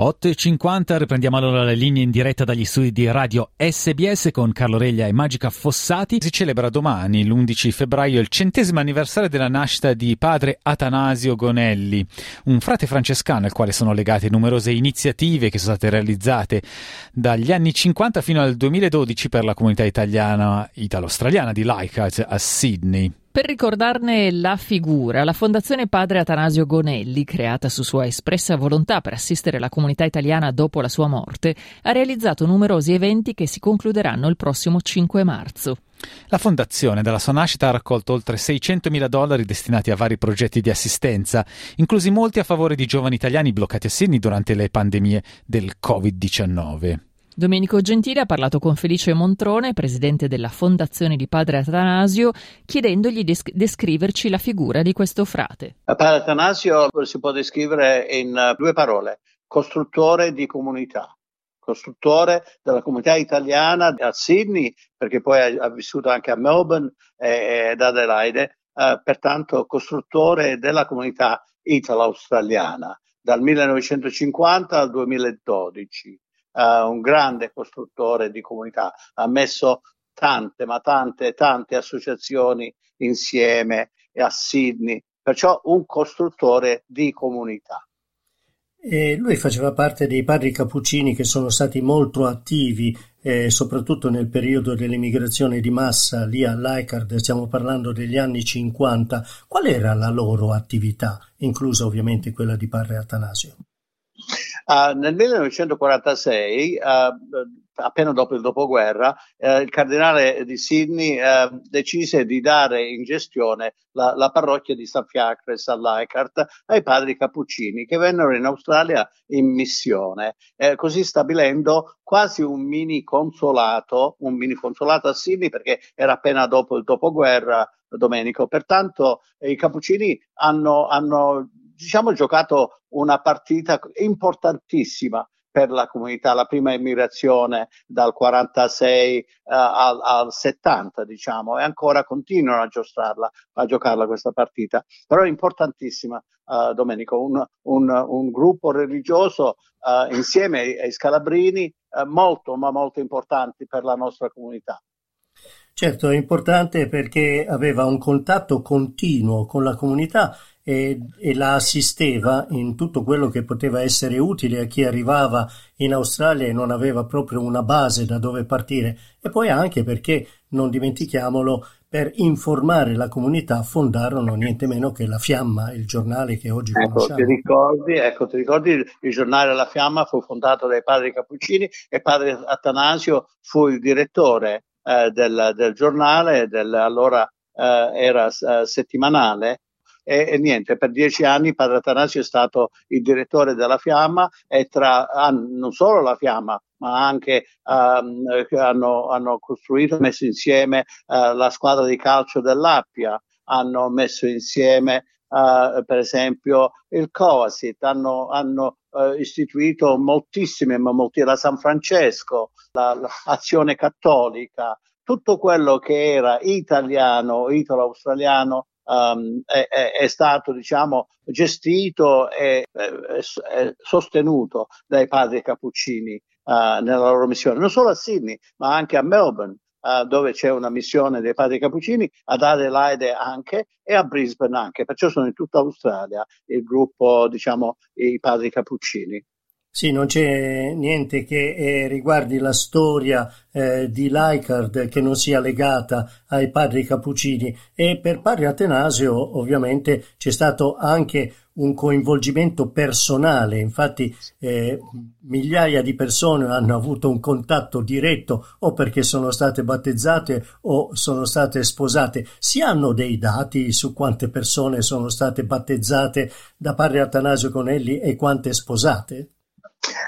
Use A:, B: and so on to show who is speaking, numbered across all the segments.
A: 8.50, riprendiamo allora le linee in diretta dagli studi di radio SBS con Carlo Reglia e Magica Fossati. Si celebra domani, l'11 febbraio, il centesimo anniversario della nascita di padre Atanasio Gonelli, un frate francescano al quale sono legate numerose iniziative che sono state realizzate dagli anni 50 fino al 2012 per la comunità italiana, italo-australiana di Leichhardt a Sydney.
B: Per ricordarne la figura, la Fondazione Padre Atanasio Gonelli, creata su sua espressa volontà per assistere la comunità italiana dopo la sua morte, ha realizzato numerosi eventi che si concluderanno il prossimo 5 marzo.
A: La fondazione dalla sua nascita ha raccolto oltre 600.000 dollari destinati a vari progetti di assistenza, inclusi molti a favore di giovani italiani bloccati a Sydney durante le pandemie del Covid-19.
B: Domenico Gentile ha parlato con Felice Montrone, presidente della Fondazione di Padre Atanasio, chiedendogli di descriverci la figura di questo frate.
C: Padre Atanasio si può descrivere in eh, due parole, costruttore di comunità costruttore della comunità italiana a Sydney, perché poi ha, vissuto anche a Melbourne ed Adelaide, eh, pertanto costruttore della comunità italo-australiana dal 1950 al 2012 uh, un grande costruttore di comunità, ha messo tante, ma tante, tante associazioni insieme a Sydney, perciò un costruttore di comunità.
D: E lui faceva parte dei padri cappuccini che sono stati molto attivi, eh, soprattutto nel periodo dell'emigrazione di massa lì a Leichhardt, stiamo parlando degli anni 50. Qual era la loro attività, inclusa ovviamente quella di padre Atanasio?
C: Uh, nel 1946, uh, ah, appena dopo il dopoguerra, uh, il cardinale di Sydney decise di dare in gestione la, la parrocchia di St. Fiacres Leichhardt ai padri cappuccini che vennero in Australia in missione, eh, così stabilendo quasi un mini consolato, un mini consolato a Sydney perché era appena dopo il dopoguerra Domenico. Pertanto eh, i cappuccini hanno, hanno diciamo, giocato una partita importantissima per la comunità, la prima immigrazione dal 46 uh, al, al, 70, diciamo, e ancora continuano a giostrarla, a giocarla questa partita. Però è importantissima, uh, Domenico, un, un, un, gruppo religioso uh, insieme ai, ai scalabrini molto, ma molto importanti per la nostra comunità.
D: Certo, è importante perché aveva un contatto continuo con la comunità e, e, la assisteva in tutto quello che poteva essere utile a chi arrivava in Australia e non aveva proprio una base da dove partire e poi anche perché, non dimentichiamolo, per informare la comunità fondarono niente meno che La Fiamma, il giornale che oggi
C: ecco,
D: conosciamo.
C: Ti ricordi, ecco, ti ricordi il giornale La Fiamma fu fondato dai padri Cappuccini e padre Atanasio fu il direttore eh, del, del, giornale, del, allora eh, era eh, settimanale. E, e, niente, per dieci anni Padre Atanasio è stato il direttore della Fiamma e tra ah, non solo la Fiamma, ma anche um, hanno, hanno, costruito, messo insieme uh, la squadra di calcio dell'Appia, hanno messo insieme uh, per esempio il Coasit, hanno, hanno uh, istituito moltissime, ma molti, la San Francesco, l'Azione Cattolica, tutto quello che era italiano, italo-australiano um, è, è, è, stato diciamo, gestito e sostenuto dai padri cappuccini uh, nella loro missione, non solo a Sydney, ma anche a Melbourne. Uh, dove c'è una missione dei padri cappuccini, ad Adelaide anche e a Brisbane anche, perciò sono in tutta Australia il gruppo, diciamo, i padri cappuccini.
D: Sì, non c'è niente che eh, riguardi la storia eh, di Leichhardt che non sia legata ai padri cappuccini e per padre Atenasio ovviamente c'è stato anche un coinvolgimento personale, infatti eh, migliaia di persone hanno avuto un contatto diretto o perché sono state battezzate o sono state sposate. Si hanno dei dati su quante persone sono state battezzate da padre Atanasio Conelli e quante sposate?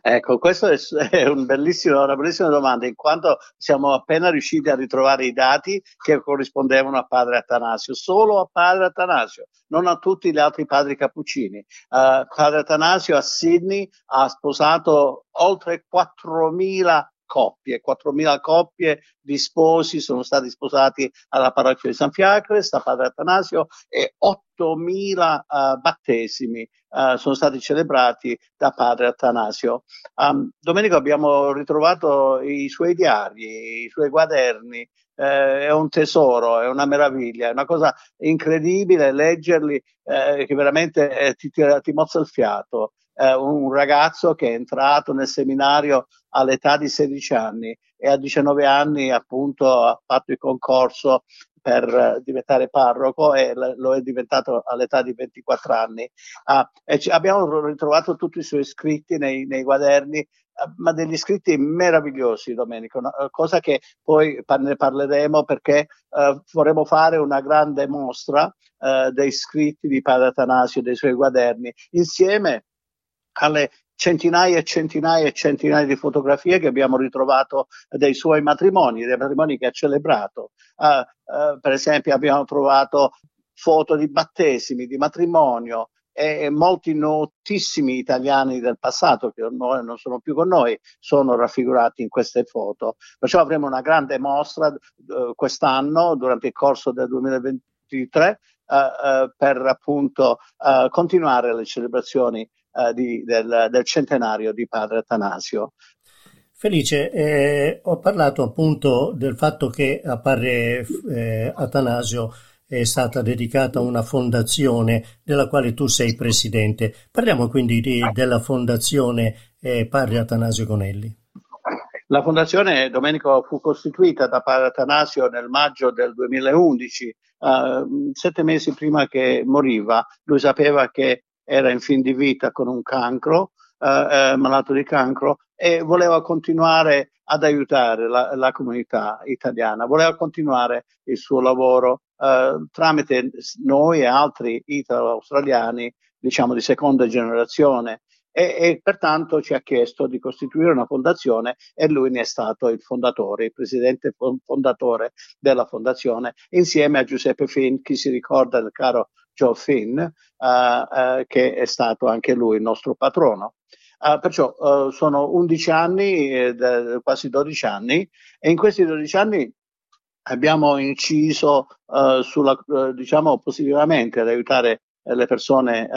C: Ecco, questa è un una bellissima domanda, in quanto siamo appena riusciti a ritrovare i dati che corrispondevano a padre Atanasio, solo a padre Atanasio, non a tutti gli altri padri cappuccini. Uh, padre Atanasio a Sydney ha sposato oltre 4.000 coppie, 4.000 coppie di sposi sono stati sposati alla parrocchia di San Fiacres, da padre Atanasio, e 8.000 uh, battesimi uh, sono stati celebrati da padre Atanasio. Um, Domenico abbiamo ritrovato i suoi diari, i suoi quaderni, eh, è un tesoro, è una meraviglia, è una cosa incredibile leggerli eh, che veramente eh, ti, ti, ti, mozza il fiato. Un ragazzo che è entrato nel seminario all'età di 16 anni e a 19 anni appunto ha fatto il concorso per diventare parroco e lo è diventato all'età di 24 anni. Ah, abbiamo ritrovato tutti i suoi scritti nei, nei quaderni ma degli scritti meravigliosi, Domenico, no? cosa che poi ne parleremo perché uh, vorremmo fare una grande mostra uh, dei scritti di Padre Atanasio, dei suoi quaderni, insieme alle centinaia e centinaia e centinaia di fotografie che abbiamo ritrovato dei suoi matrimoni, dei matrimoni che ha celebrato. Uh, per esempio abbiamo trovato foto di battesimi, di matrimonio, e molti notissimi italiani del passato che ormai non sono più con noi sono raffigurati in queste foto. Perciò avremo una grande mostra eh, quest'anno durante il corso del 2023 eh, per appunto continuare le celebrazioni eh, di, del, del, centenario di padre Atanasio.
D: Felice, eh, ho parlato appunto del fatto che a padre Atanasio è stata dedicata una fondazione della quale tu sei presidente. Parliamo quindi di, della fondazione eh, Padre Atanasio Gonelli.
C: La fondazione Domenico fu costituita da Padre Atanasio nel maggio del 2011, uh, sette mesi prima che moriva. Lui sapeva che era in fin di vita con un cancro, uh, uh, malato di cancro, e voleva continuare ad aiutare la, la comunità italiana, voleva continuare il suo lavoro eh, tramite noi e altri italo-australiani, diciamo di seconda generazione. E, e, pertanto ci ha chiesto di costituire una fondazione e lui ne è stato il fondatore, il presidente fondatore della fondazione, insieme a Giuseppe Finn, chi si ricorda del caro Joe Finn, uh, uh, che è stato anche lui il nostro patrono. Uh, perciò uh, sono 11 anni, eh, quasi 12 anni, e in questi 12 anni abbiamo inciso uh, sulla, diciamo positivamente ad aiutare le persone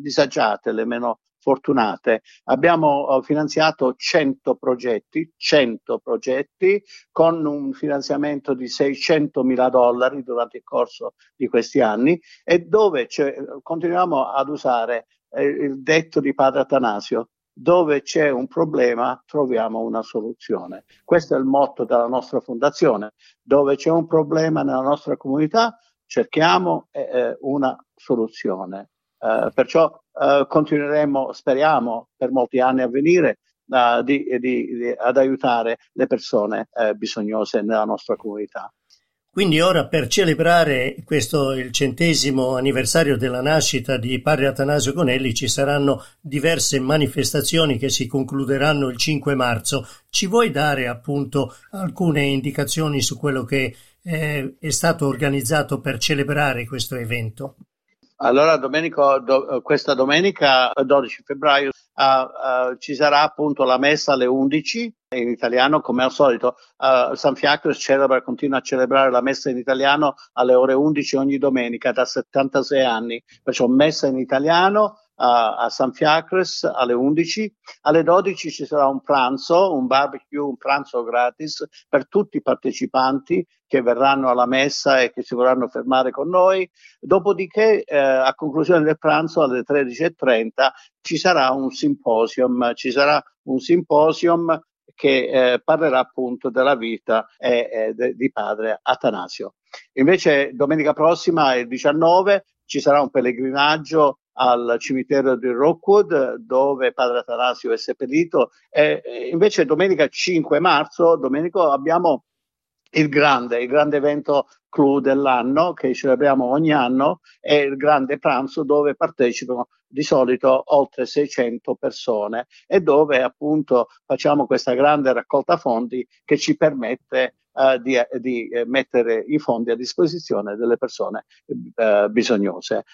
C: disagiate, le meno fortunate. Abbiamo finanziato 100 progetti, 100 progetti con un finanziamento di 600 mila dollari durante il corso di questi anni e dove continuiamo ad usare eh, il detto di Padre Atanasio, dove c'è un problema troviamo una soluzione. Questo è il motto della nostra fondazione. Dove c'è un problema nella nostra comunità cerchiamo eh, eh una soluzione. Eh, perciò eh, continueremo, speriamo, per molti anni a venire uh, di, di, di, ad aiutare le persone eh, bisognose nella nostra comunità.
D: Quindi ora per celebrare questo il centesimo anniversario della nascita di padre Atanasio Conelli ci saranno diverse manifestazioni che si concluderanno il 5 marzo. Ci vuoi dare appunto alcune indicazioni su quello che eh, è stato organizzato per celebrare questo evento?
C: Allora, Domenico, do, questa domenica 12 febbraio uh, uh, ci sarà appunto la messa alle 11 in italiano, come al solito. Uh, San Fiacres celebra, continua a celebrare la messa in italiano alle ore 11 ogni domenica da 76 anni, perciò messa in italiano a, San Fiacres alle 11. Alle 12 ci sarà un pranzo, un barbecue, un pranzo gratis per tutti i partecipanti che verranno alla messa e che si vorranno fermare con noi. Dopodiché, eh, a conclusione del pranzo, alle 13.30, ci sarà un simposium, ci sarà un simposium che eh, parlerà appunto della vita eh, de, di padre Atanasio. Invece domenica prossima, il 19, ci sarà un pellegrinaggio al cimitero di Rockwood dove padre Atanasio è seppellito e invece domenica 5 marzo domenico abbiamo il grande, il grande evento clou dell'anno che celebriamo ogni anno è il grande pranzo dove partecipano di solito oltre 600 persone e dove appunto facciamo questa grande raccolta fondi che ci permette uh, di, di, mettere i fondi a disposizione delle persone uh, bisognose.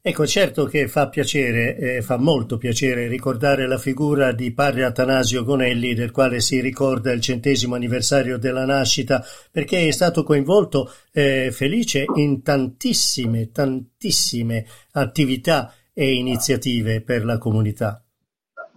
D: Ecco, certo che fa piacere, eh, fa molto piacere ricordare la figura di padre Atanasio Gonelli, del quale si ricorda il centesimo anniversario della nascita, perché è stato coinvolto eh, felice in tantissime, tantissime attività e iniziative per la comunità.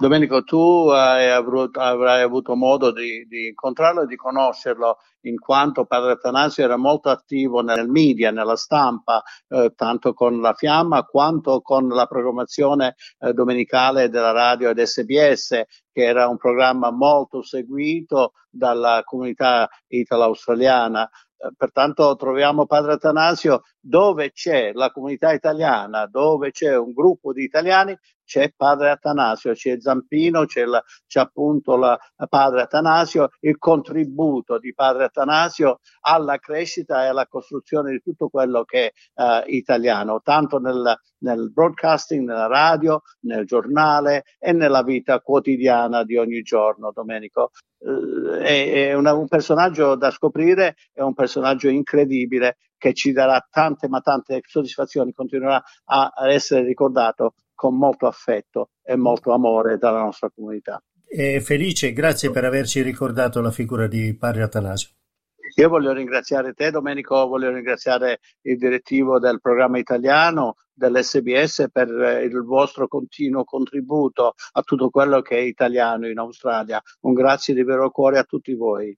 C: Domenico, tu avuto, avrai avuto modo di, di, incontrarlo e di conoscerlo, in quanto Padre Atanasio era molto attivo nel media, nella stampa, eh, tanto con la Fiamma quanto con la programmazione eh, domenicale della radio ed SBS, che era un programma molto seguito dalla comunità italo-australiana. Eh, pertanto troviamo Padre Atanasio dove c'è la comunità italiana, dove c'è un gruppo di italiani, c'è padre Atanasio, c'è Zampino, c'è, la, c'è appunto la, padre Atanasio, il contributo di padre Atanasio alla crescita e alla costruzione di tutto quello che è uh, italiano, tanto nel, nel broadcasting, nella radio, nel giornale e nella vita quotidiana di ogni giorno, Domenico. Uh, è, una, un personaggio da scoprire, è un personaggio incredibile che ci darà tante ma tante soddisfazioni, continuerà a essere ricordato con molto affetto e molto amore dalla nostra comunità.
D: E felice, grazie per averci ricordato la figura di Padre Atanasio.
C: Io voglio ringraziare te Domenico, voglio ringraziare il direttivo del programma italiano dell'SBS per il vostro continuo contributo a tutto quello che è italiano in Australia. Un grazie di vero cuore a tutti voi.